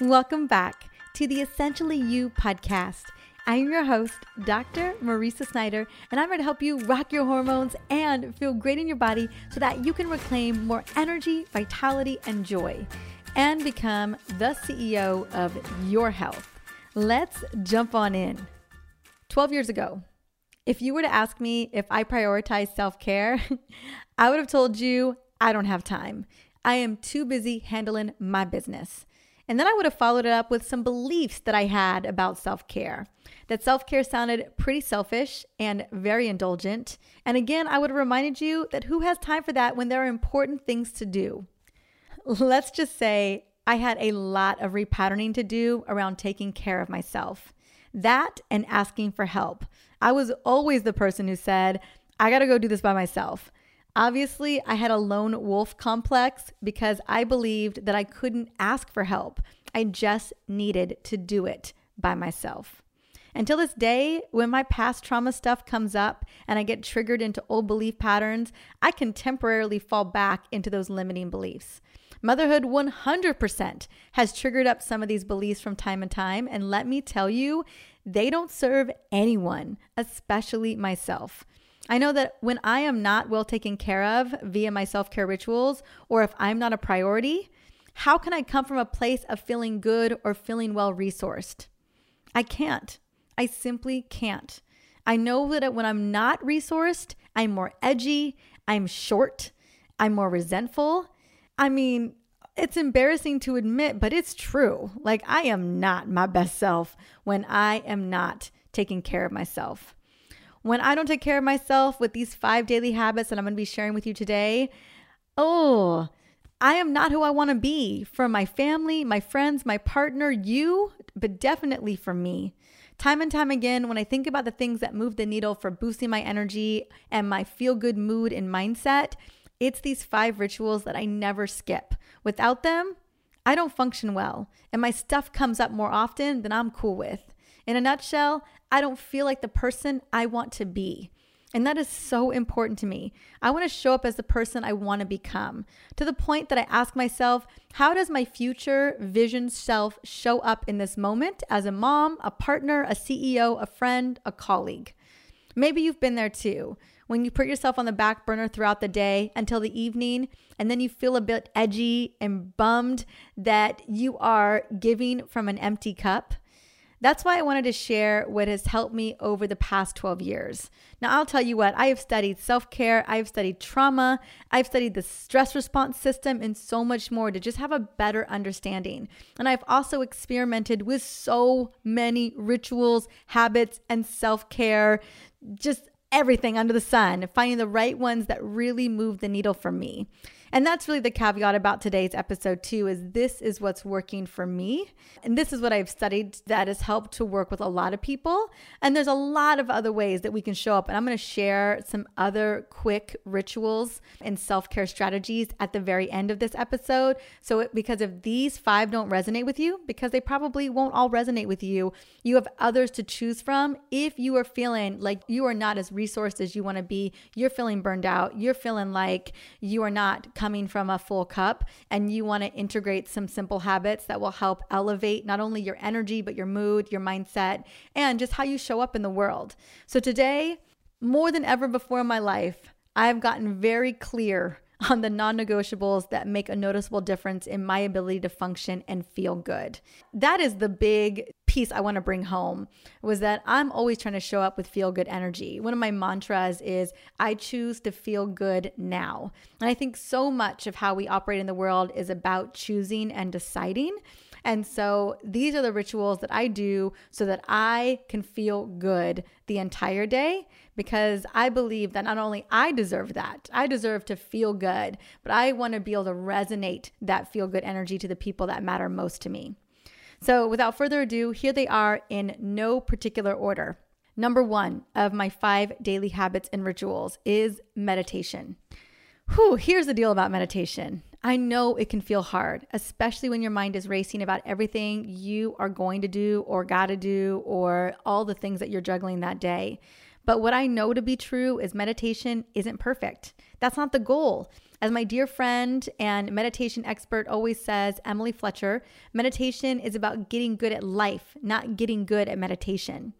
Welcome back to the Essentially You podcast. I'm your host, Dr. Mariza Snyder, and I'm here to help you rock your hormones and feel great in your body so that you can reclaim more energy, vitality, and joy and become the CEO of your health. Let's jump on in. 12 years ago, if you were to ask me if I prioritize self care, I would have told you I don't have time. I am too busy handling my business. And then I would have followed it up with some beliefs that I had about self care. That self care sounded pretty selfish and very indulgent. And again, I would have reminded you that who has time for that when there are important things to do? Let's just say I had a lot of repatterning to do around taking care of myself. That and asking for help. I was always the person who said, I gotta go do this by myself. Obviously, I had a lone wolf complex because I believed that I couldn't ask for help. I just needed to do it by myself. Until this day, when my past trauma stuff comes up and I get triggered into old belief patterns, I can temporarily fall back into those limiting beliefs. Motherhood 100% has triggered up some of these beliefs from time to time. And let me tell you, they don't serve anyone, especially myself. I know that when I am not well taken care of via my self care rituals, or if I'm not a priority, how can I come from a place of feeling good or feeling well resourced? I can't. I simply can't. I know that when I'm not resourced, I'm more edgy, I'm short, I'm more resentful. I mean, it's embarrassing to admit, but it's true. Like, I am not my best self when I am not taking care of myself. When I don't take care of myself with these five daily habits that I'm going to be sharing with you today, oh, I am not who I want to be for my family, my friends, my partner, you, but definitely for me. Time and time again, when I think about the things that move the needle for boosting my energy and my feel good mood and mindset, it's these five rituals that I never skip. Without them, I don't function well, and my stuff comes up more often than I'm cool with. In a nutshell, I don't feel like the person I want to be. And that is so important to me. I want to show up as the person I want to become to the point that I ask myself, how does my future vision self show up in this moment as a mom, a partner, a CEO, a friend, a colleague? Maybe you've been there too. When you put yourself on the back burner throughout the day until the evening, and then you feel a bit edgy and bummed that you are giving from an empty cup. That's why I wanted to share what has helped me over the past 12 years. Now, I'll tell you what, I have studied self care, I've studied trauma, I've studied the stress response system, and so much more to just have a better understanding. And I've also experimented with so many rituals, habits, and self care, just everything under the sun, finding the right ones that really move the needle for me. And that's really the caveat about today's episode too is this is what's working for me. And this is what I've studied that has helped to work with a lot of people. And there's a lot of other ways that we can show up. And I'm going to share some other quick rituals and self-care strategies at the very end of this episode. So it, because if these five don't resonate with you, because they probably won't all resonate with you, you have others to choose from if you are feeling like you are not as resourced as you want to be, you're feeling burned out, you're feeling like you are not coming from a full cup and you want to integrate some simple habits that will help elevate not only your energy, but your mood, your mindset, and just how you show up in the world. So today, more than ever before in my life, I have gotten very clear on the non negotiables that make a noticeable difference in my ability to function and feel good. That is the big piece I want to bring home was that I'm always trying to show up with feel good energy. One of my mantras is I choose to feel good now. And I think so much of how we operate in the world is about choosing and deciding. And so these are the rituals that I do so that I can feel good the entire day because I believe that not only I deserve that, I deserve to feel good, but I want to be able to resonate that feel good energy to the people that matter most to me. So without further ado, here they are in no particular order. Number one of my five daily habits and rituals is meditation. Whew, here's the deal about meditation. I know it can feel hard, especially when your mind is racing about everything you are going to do or got to do or all the things that you're juggling that day. But what I know to be true is meditation isn't perfect. That's not the goal. As my dear friend and meditation expert always says, Emily Fletcher, meditation is about getting good at life, not getting good at meditation.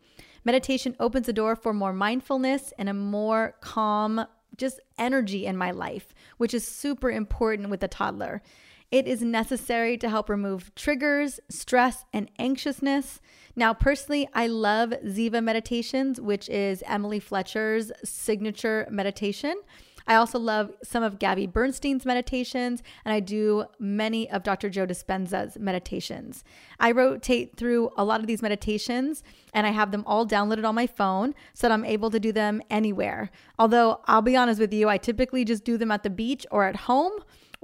Meditation opens the door for more mindfulness and a more calm, just energy in my life, which is super important with a toddler. It is necessary to help remove triggers, stress, and anxiousness. Now, personally, I love Ziva Meditations, which is Emily Fletcher's signature meditation. I also love some of Gabby Bernstein's meditations, and I do many of Dr. Joe Dispenza's meditations. I rotate through a lot of these meditations, and I have them all downloaded on my phone so that I'm able to do them anywhere. Although, I'll be honest with you, I typically just do them at the beach or at home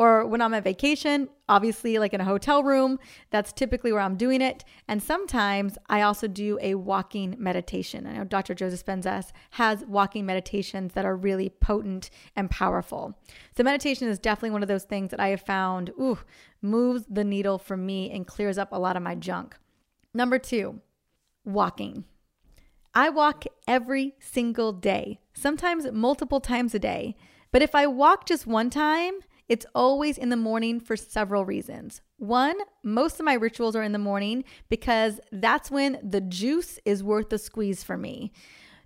or when I'm at vacation, obviously, like in a hotel room, that's typically where I'm doing it. And sometimes I also do a walking meditation. I know Dr. Joseph Dispenza has walking meditations that are really potent and powerful. So, meditation is definitely one of those things that I have found, ooh, moves the needle for me and clears up a lot of my junk. Number two, walking. I walk every single day, sometimes multiple times a day. But if I walk just one time, it's always in the morning for several reasons. One, most of my rituals are in the morning because that's when the juice is worth the squeeze for me.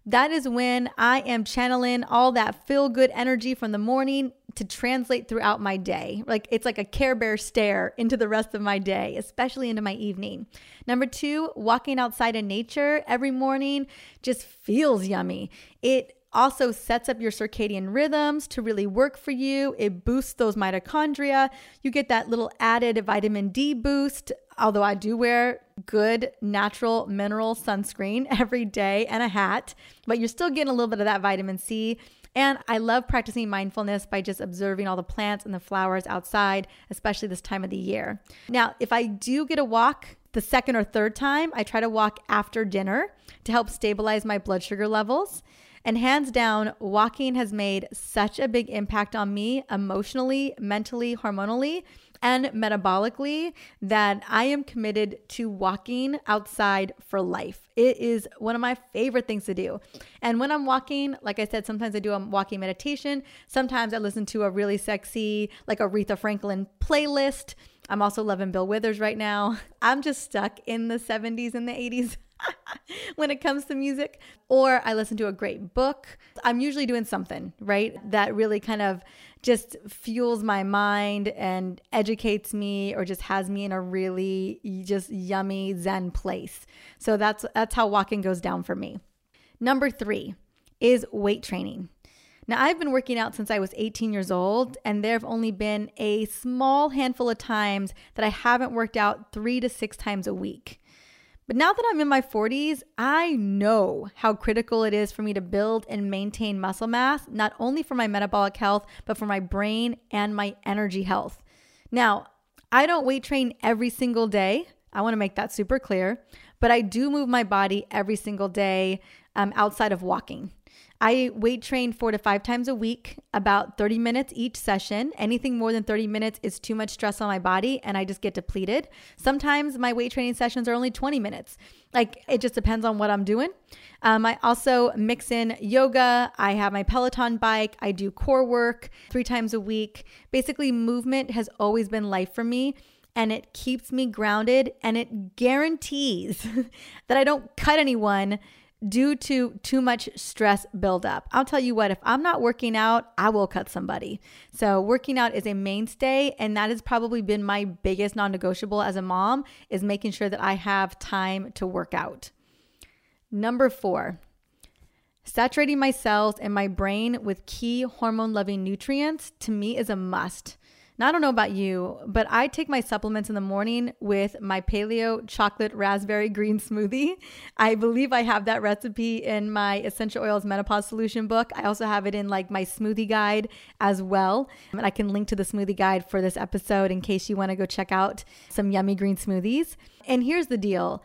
That is when I am channeling all that feel good energy from the morning to translate throughout my day. Like it's like a Care Bear stare into the rest of my day, especially into my evening. Number two, walking outside in nature every morning just feels yummy. It also sets up your circadian rhythms to really work for you. It boosts those mitochondria. You get that little added vitamin D boost. Although I do wear good natural mineral sunscreen every day and a hat, but you're still getting a little bit of that vitamin C. And I love practicing mindfulness by just observing all the plants and the flowers outside, especially this time of the year. Now, if I do get a walk the second or third time, I try to walk after dinner to help stabilize my blood sugar levels. And hands down, walking has made such a big impact on me emotionally, mentally, hormonally, and metabolically that I am committed to walking outside for life. It is one of my favorite things to do. And when I'm walking, like I said, sometimes I do a walking meditation. Sometimes I listen to a really sexy, like Aretha Franklin playlist. I'm also loving Bill Withers right now. I'm just stuck in the 70s and the 80s. when it comes to music, or I listen to a great book. I'm usually doing something, right, that really kind of just fuels my mind and educates me or just has me in a really just yummy zen place. So that's that's how walking goes down for me. Number 3 is weight training. Now, I've been working out since I was 18 years old, and there have only been a small handful of times that I haven't worked out three to six times a week. But now that I'm in my 40s, I know how critical it is for me to build and maintain muscle mass, not only for my metabolic health, but for my brain and my energy health. Now, I don't weight train every single day. I want to make that super clear, but I do move my body every single day um, outside of walking. I weight train four to five times a week, about 30 minutes each session. Anything more than 30 minutes is too much stress on my body and I just get depleted. Sometimes my weight training sessions are only 20 minutes. Like it just depends on what I'm doing. Um, I also mix in yoga. I have my Peloton bike. I do core work three times a week. Basically, movement has always been life for me and it keeps me grounded and it guarantees that I don't cut anyone due to too much stress buildup. I'll tell you what, if I'm not working out, I will cut somebody. So working out is a mainstay and that has probably been my biggest non-negotiable as a mom is making sure that I have time to work out. Number 4. Saturating my cells and my brain with key hormone loving nutrients to me is a must. Now, I don't know about you, but I take my supplements in the morning with my paleo chocolate raspberry green smoothie. I believe I have that recipe in my essential oils menopause solution book. I also have it in like my smoothie guide as well. And I can link to the smoothie guide for this episode in case you want to go check out some yummy green smoothies. And here's the deal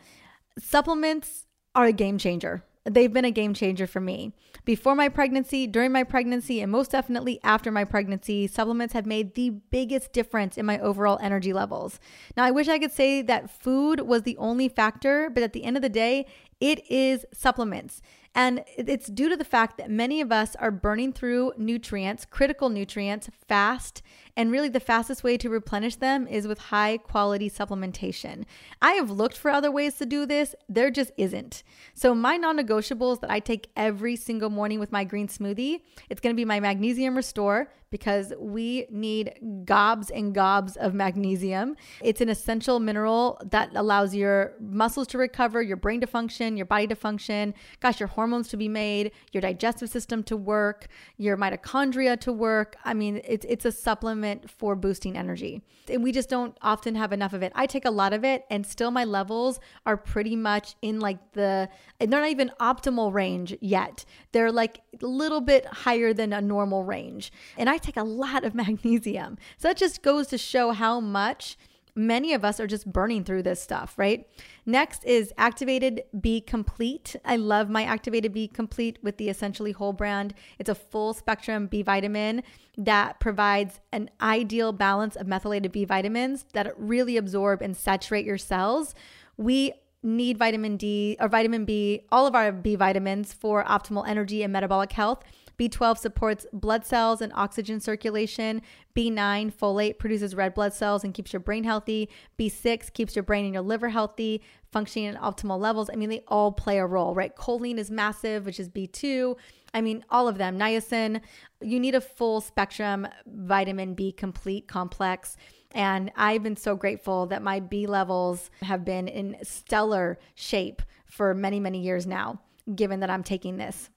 supplements are a game changer they've been a game changer for me. Before my pregnancy, during my pregnancy, and most definitely after my pregnancy, supplements have made the biggest difference in my overall energy levels. Now, I wish I could say that food was the only factor, but at the end of the day, it is supplements. And it's due to the fact that many of us are burning through nutrients, critical nutrients, fast. And really, the fastest way to replenish them is with high quality supplementation. I have looked for other ways to do this, there just isn't. So, my non negotiables that I take every single morning with my green smoothie, it's gonna be my Magnesium Restore because we need gobs and gobs of magnesium. It's an essential mineral that allows your muscles to recover, your brain to function, your body to function, gosh, your hormones to be made, your digestive system to work, your mitochondria to work. I mean, it's it's a supplement for boosting energy. And we just don't often have enough of it. I take a lot of it and still my levels are pretty much in like the they're not even optimal range yet. They're like a little bit higher than a normal range. And I take a lot of magnesium. So that just goes to show how much many of us are just burning through this stuff, right? Next is Activated B Complete. I love my Activated B Complete with the Essentially Whole brand. It's a full spectrum B vitamin that provides an ideal balance of methylated B vitamins that really absorb and saturate your cells. We need vitamin D or vitamin B, all of our B vitamins for optimal energy and metabolic health. B12 supports blood cells and oxygen circulation. B9, folate, produces red blood cells and keeps your brain healthy. B6 keeps your brain and your liver healthy, functioning at optimal levels. I mean, they all play a role, right? Choline is massive, which is B2. I mean, all of them. Niacin, you need a full spectrum vitamin B complete complex. And I've been so grateful that my B levels have been in stellar shape for many, many years now, given that I'm taking this.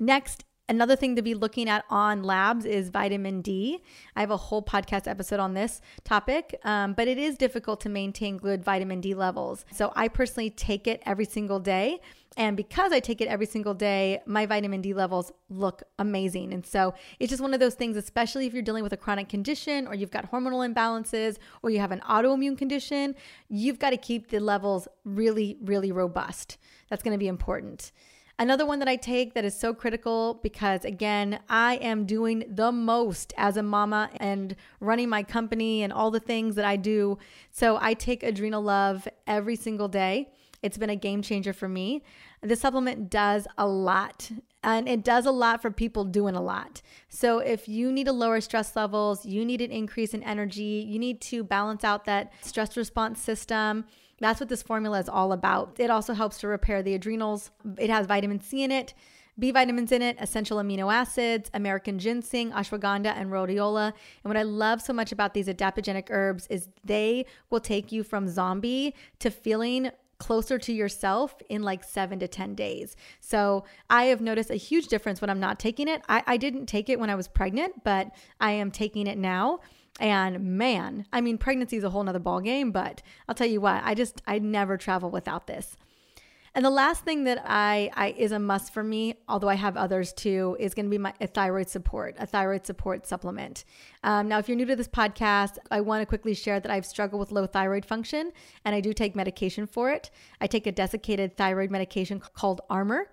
Next Another thing to be looking at on labs is vitamin D. I have a whole podcast episode on this topic, um, but it is difficult to maintain good vitamin D levels. So I personally take it every single day. And because I take it every single day, my vitamin D levels look amazing. And so it's just one of those things, especially if you're dealing with a chronic condition or you've got hormonal imbalances or you have an autoimmune condition, you've got to keep the levels really, really robust. That's going to be important. Another one that I take that is so critical because, again, I am doing the most as a mama and running my company and all the things that I do. So I take Adrenal Love every single day. It's been a game changer for me. This supplement does a lot and it does a lot for people doing a lot. So if you need to lower stress levels, you need an increase in energy, you need to balance out that stress response system that's what this formula is all about. It also helps to repair the adrenals. It has vitamin C in it. B vitamins in it, essential amino acids, American ginseng, ashwagandha, and rhodiola. And what I love so much about these adaptogenic herbs is they will take you from zombie to feeling closer to yourself in like seven to 10 days. So I have noticed a huge difference when I'm not taking it. I, I didn't take it when I was pregnant, but I am taking it now. And man, I mean, pregnancy is a whole nother ball game, but I'll tell you what, I just, I never travel without this. And the last thing that I, I is a must for me, although I have others too, is going to be my a thyroid support, a thyroid support supplement. Um, now, if you're new to this podcast, I want to quickly share that I've struggled with low thyroid function, and I do take medication for it. I take a desiccated thyroid medication called Armour.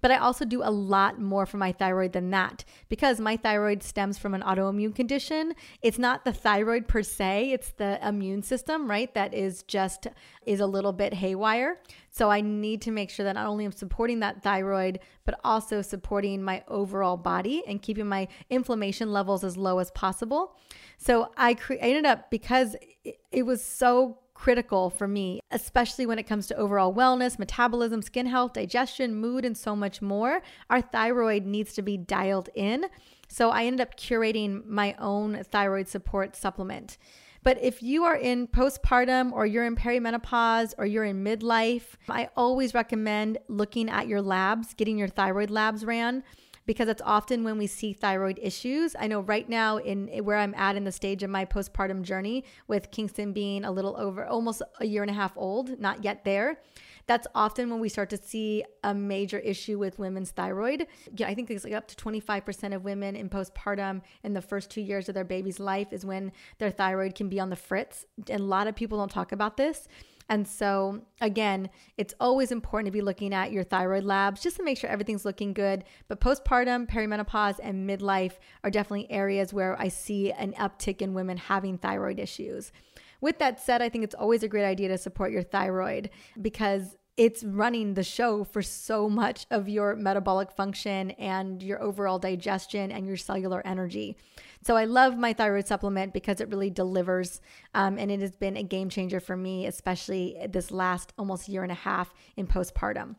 But I also do a lot more for my thyroid than that because my thyroid stems from an autoimmune condition. It's not the thyroid per se, it's the immune system, right? That is just is a little bit haywire. So I need to make sure that not only I'm supporting that thyroid, but also supporting my overall body and keeping my inflammation levels as low as possible. So I, cre- ended up because it, it was so critical for me, especially when it comes to overall wellness, metabolism, skin health, digestion, mood, and so much more. Our thyroid needs to be dialed in. So I ended up curating my own thyroid support supplement. But if you are in postpartum or you're in perimenopause or you're in midlife, I always recommend looking at your labs, getting your thyroid labs ran because it's often when we see thyroid issues. I know right now in where I'm at in the stage of my postpartum journey with Kingston being a little over almost a year and a half old, not yet there. That's often when we start to see a major issue with women's thyroid. Yeah, I think it's like up to 25% of women in postpartum in the first two years of their baby's life is when their thyroid can be on the fritz. And a lot of people don't talk about this. And so, again, it's always important to be looking at your thyroid labs just to make sure everything's looking good. But postpartum, perimenopause, and midlife are definitely areas where I see an uptick in women having thyroid issues. With that said, I think it's always a great idea to support your thyroid because it's running the show for so much of your metabolic function and your overall digestion and your cellular energy. So I love my thyroid supplement because it really delivers. Um, and it has been a game changer for me, especially this last almost year and a half in postpartum.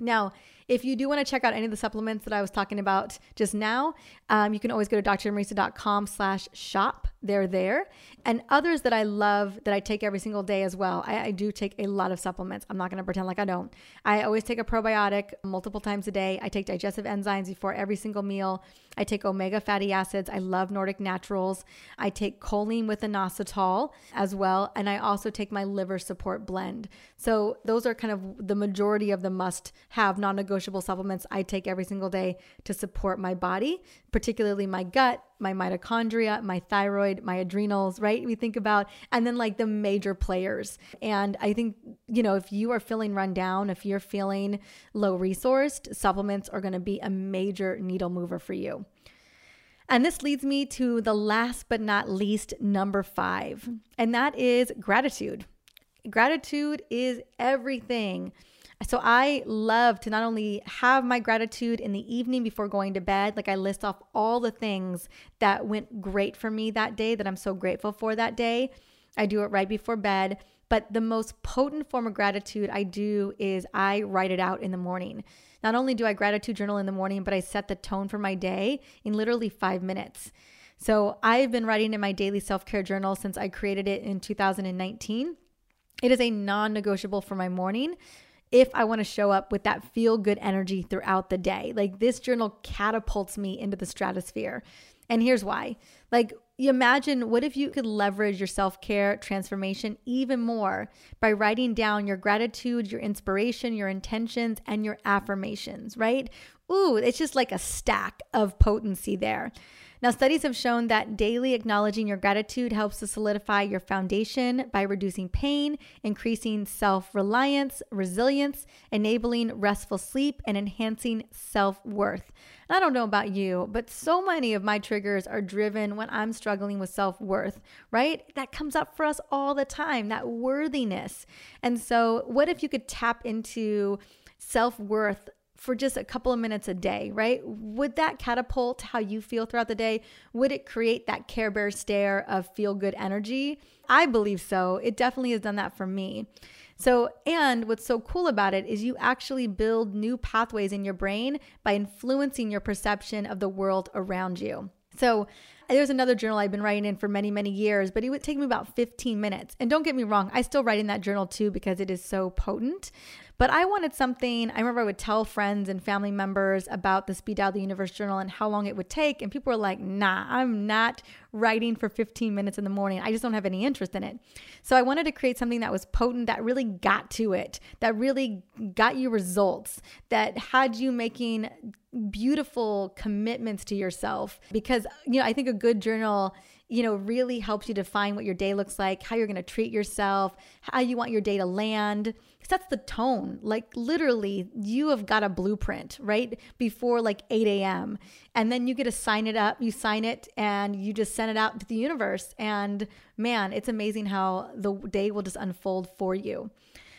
Now, if you do want to check out any of the supplements that I was talking about just now, um, you can always go to drmariza.com slash shop. They're there. And others that I love that I take every single day as well. I, I do take a lot of supplements. I'm not going to pretend like I don't. I always take a probiotic multiple times a day. I take digestive enzymes before every single meal. I take omega fatty acids. I love Nordic Naturals. I take choline with inositol as well. And I also take my liver support blend. So those are kind of the majority of the must have non negotiable supplements I take every single day to support my body, particularly my gut, my mitochondria, my thyroid, my adrenals, right? We think about, and then like the major players. And I think, you know, if you are feeling run down, if you're feeling low resourced, supplements are going to be a major needle mover for you. And this leads me to the last but not least, number five, and that is gratitude. Gratitude is everything. So I love to not only have my gratitude in the evening before going to bed, like I list off all the things that went great for me that day that I'm so grateful for that day. I do it right before bed. But the most potent form of gratitude I do is I write it out in the morning. Not only do I gratitude journal in the morning, but I set the tone for my day in literally five minutes. So I've been writing in my daily self care journal since I created it in 2019. It is a non negotiable for my morning if I want to show up with that feel good energy throughout the day. Like this journal catapults me into the stratosphere. And here's why. Like, you imagine what if you could leverage your self care transformation even more by writing down your gratitude, your inspiration, your intentions, and your affirmations, right? Ooh, it's just like a stack of potency there. Now, studies have shown that daily acknowledging your gratitude helps to solidify your foundation by reducing pain, increasing self reliance, resilience, enabling restful sleep, and enhancing self worth. I don't know about you, but so many of my triggers are driven when I'm struggling with self worth, right? That comes up for us all the time, that worthiness. And so, what if you could tap into self worth for just a couple of minutes a day, right? Would that catapult how you feel throughout the day? Would it create that Care Bear stare of feel good energy? I believe so. It definitely has done that for me. So, and what's so cool about it is you actually build new pathways in your brain by influencing your perception of the world around you. So, there's another journal I've been writing in for many, many years, but it would take me about 15 minutes. And don't get me wrong, I still write in that journal too because it is so potent. But I wanted something, I remember I would tell friends and family members about the Speed Dial the Universe journal and how long it would take. And people were like, nah, I'm not writing for 15 minutes in the morning. I just don't have any interest in it. So I wanted to create something that was potent, that really got to it, that really got you results, that had you making beautiful commitments to yourself. Because, you know, I think a good journal you know, really helps you define what your day looks like, how you're going to treat yourself, how you want your day to land. Sets the tone. Like literally, you have got a blueprint, right? Before like 8 a.m. And then you get to sign it up, you sign it, and you just send it out to the universe. And man, it's amazing how the day will just unfold for you.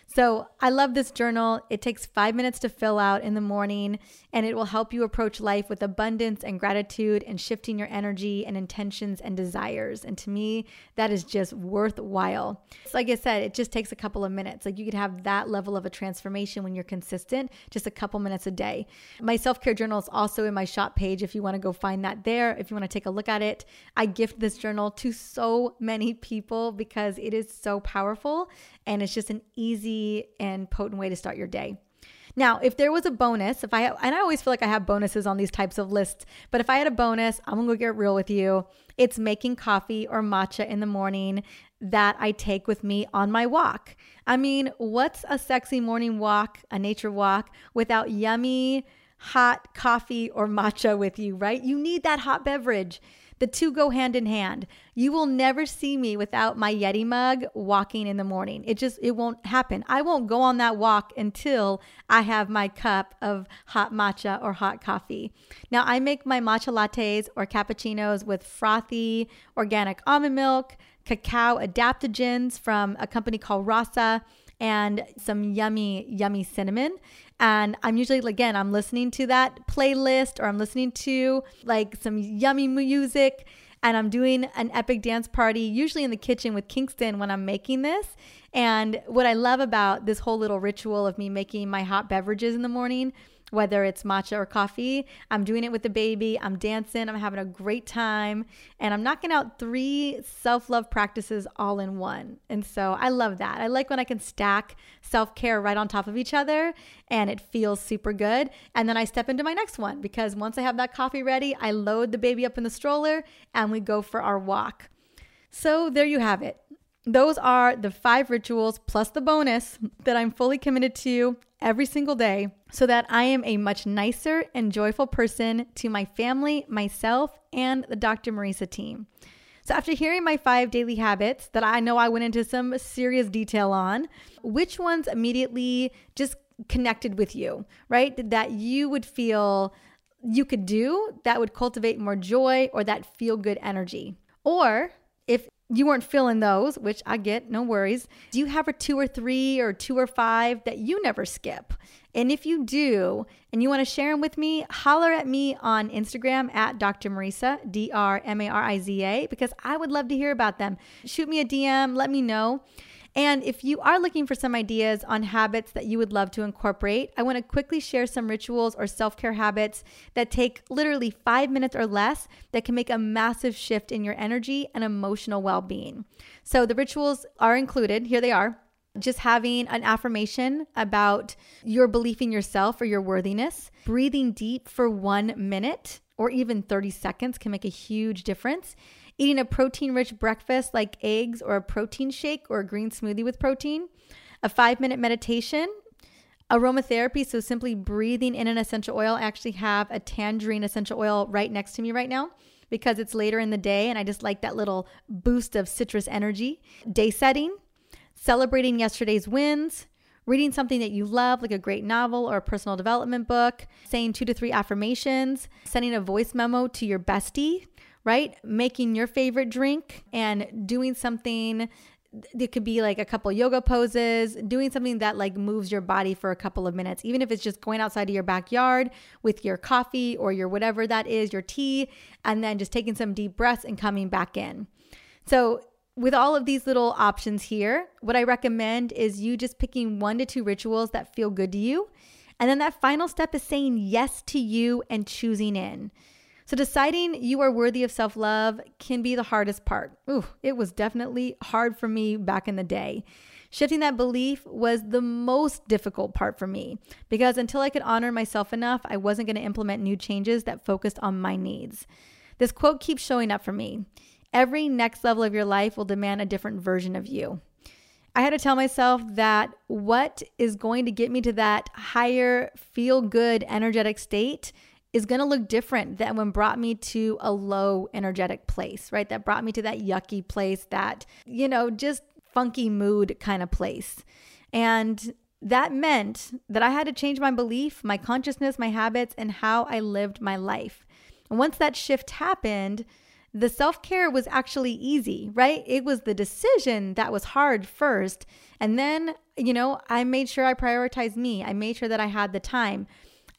So I love this journal. It takes five minutes to fill out in the morning, and it will help you approach life with abundance and gratitude and shifting your energy and intentions and desires. And to me, that is just worthwhile. So like I said, it just takes a couple of minutes. Like you could have that level of a transformation when you're consistent, just a couple minutes a day. My self care journal is also in my shop page if you want to go find that there, if you want to take a look at it. I gift this journal to so many people because it is so powerful and it's just an easy and potent way to start your day. Now, if there was a bonus, if I and I always feel like I have bonuses on these types of lists, but if I had a bonus, I'm gonna go get real with you. It's making coffee or matcha in the morning that I take with me on my walk. I mean, what's a sexy morning walk, a nature walk, without yummy hot coffee or matcha with you, right? You need that hot beverage. The two go hand in hand. You will never see me without my Yeti mug walking in the morning. It just it won't happen. I won't go on that walk until I have my cup of hot matcha or hot coffee. Now, I make my matcha lattes or cappuccinos with frothy organic almond milk, cacao adaptogens from a company called Rasa and some yummy, yummy cinnamon. And I'm usually, again, I'm listening to that playlist or I'm listening to like some yummy music and I'm doing an epic dance party, usually in the kitchen with Kingston when I'm making this. And what I love about this whole little ritual of me making my hot beverages in the morning whether it's matcha or coffee. I'm doing it with the baby. I'm dancing. I'm having a great time. And I'm knocking out three self love practices all in one. And so I love that. I like when I can stack self care right on top of each other and it feels super good. And then I step into my next one because once I have that coffee ready, I load the baby up in the stroller and we go for our walk. So there you have it. Those are the five rituals plus the bonus that I'm fully committed to every single day so that I am a much nicer and joyful person to my family, myself, and the Dr. Mariza team. So, after hearing my five daily habits that I know I went into some serious detail on, which ones immediately just connected with you, right? That you would feel you could do that would cultivate more joy or that feel good energy? Or if you weren't feeling those, which I get, no worries. Do you have a two or three or two or five that you never skip? And if you do, and you want to share them with me, holler at me on Instagram at Dr. Mariza, D R M A R I Z A, because I would love to hear about them. Shoot me a DM, let me know. And if you are looking for some ideas on habits that you would love to incorporate, I want to quickly share some rituals or self care habits that take literally five minutes or less that can make a massive shift in your energy and emotional well being. So the rituals are included. Here they are just having an affirmation about your belief in yourself or your worthiness, breathing deep for one minute or even 30 seconds can make a huge difference eating a protein rich breakfast like eggs or a protein shake or a green smoothie with protein, a five minute meditation, aromatherapy. So simply breathing in an essential oil. I actually have a tangerine essential oil right next to me right now because it's later in the day and I just like that little boost of citrus energy. Day setting, celebrating yesterday's wins, reading something that you love, like a great novel or a personal development book, saying two to three affirmations, sending a voice memo to your bestie, right? Making your favorite drink and doing something it could be like a couple yoga poses, doing something that like moves your body for a couple of minutes, even if it's just going outside of your backyard with your coffee or your whatever that is, your tea, and then just taking some deep breaths and coming back in. So, with all of these little options here, what I recommend is you just picking one to two rituals that feel good to you. And then that final step is saying yes to you and choosing in. So deciding you are worthy of self love can be the hardest part. Ooh, it was definitely hard for me back in the day. Shifting that belief was the most difficult part for me because until I could honor myself enough, I wasn't going to implement new changes that focused on my needs. This quote keeps showing up for me. Every next level of your life will demand a different version of you. I had to tell myself that what is going to get me to that higher, feel good, energetic state is going to look different than when brought me to a low energetic place, right? That brought me to that yucky place, that, you know, just funky mood kind of place. And that meant that I had to change my belief, my consciousness, my habits, and how I lived my life. And once that shift happened, the self care was actually easy, right? It was the decision that was hard first. And then, you know, I made sure I prioritized me. I made sure that I had the time.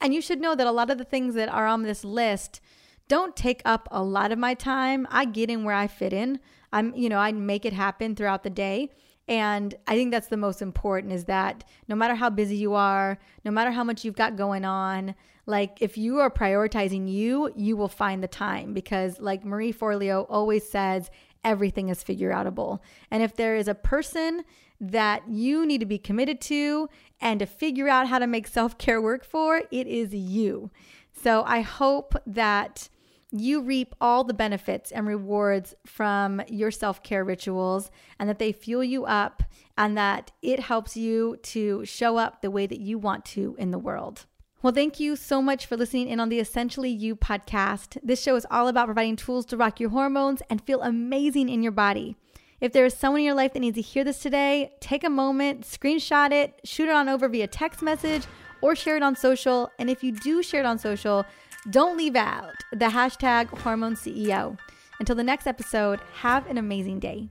And you should know that a lot of the things that are on this list don't take up a lot of my time. I get in where I fit in. I'm, you know, I make it happen throughout the day. And I think that's the most important is that no matter how busy you are, no matter how much you've got going on, like if you are prioritizing you, you will find the time because, like Marie Forleo always says, everything is figure outable. And if there is a person that you need to be committed to and to figure out how to make self care work for, it is you. So I hope that you reap all the benefits and rewards from your self care rituals and that they fuel you up and that it helps you to show up the way that you want to in the world. Well, thank you so much for listening in on the Essentially You podcast. This show is all about providing tools to rock your hormones and feel amazing in your body. If there is someone in your life that needs to hear this today, take a moment, screenshot it, shoot it on over via text message, or share it on social. And if you do share it on social, don't leave out the hashtag hormone CEO. Until the next episode, have an amazing day.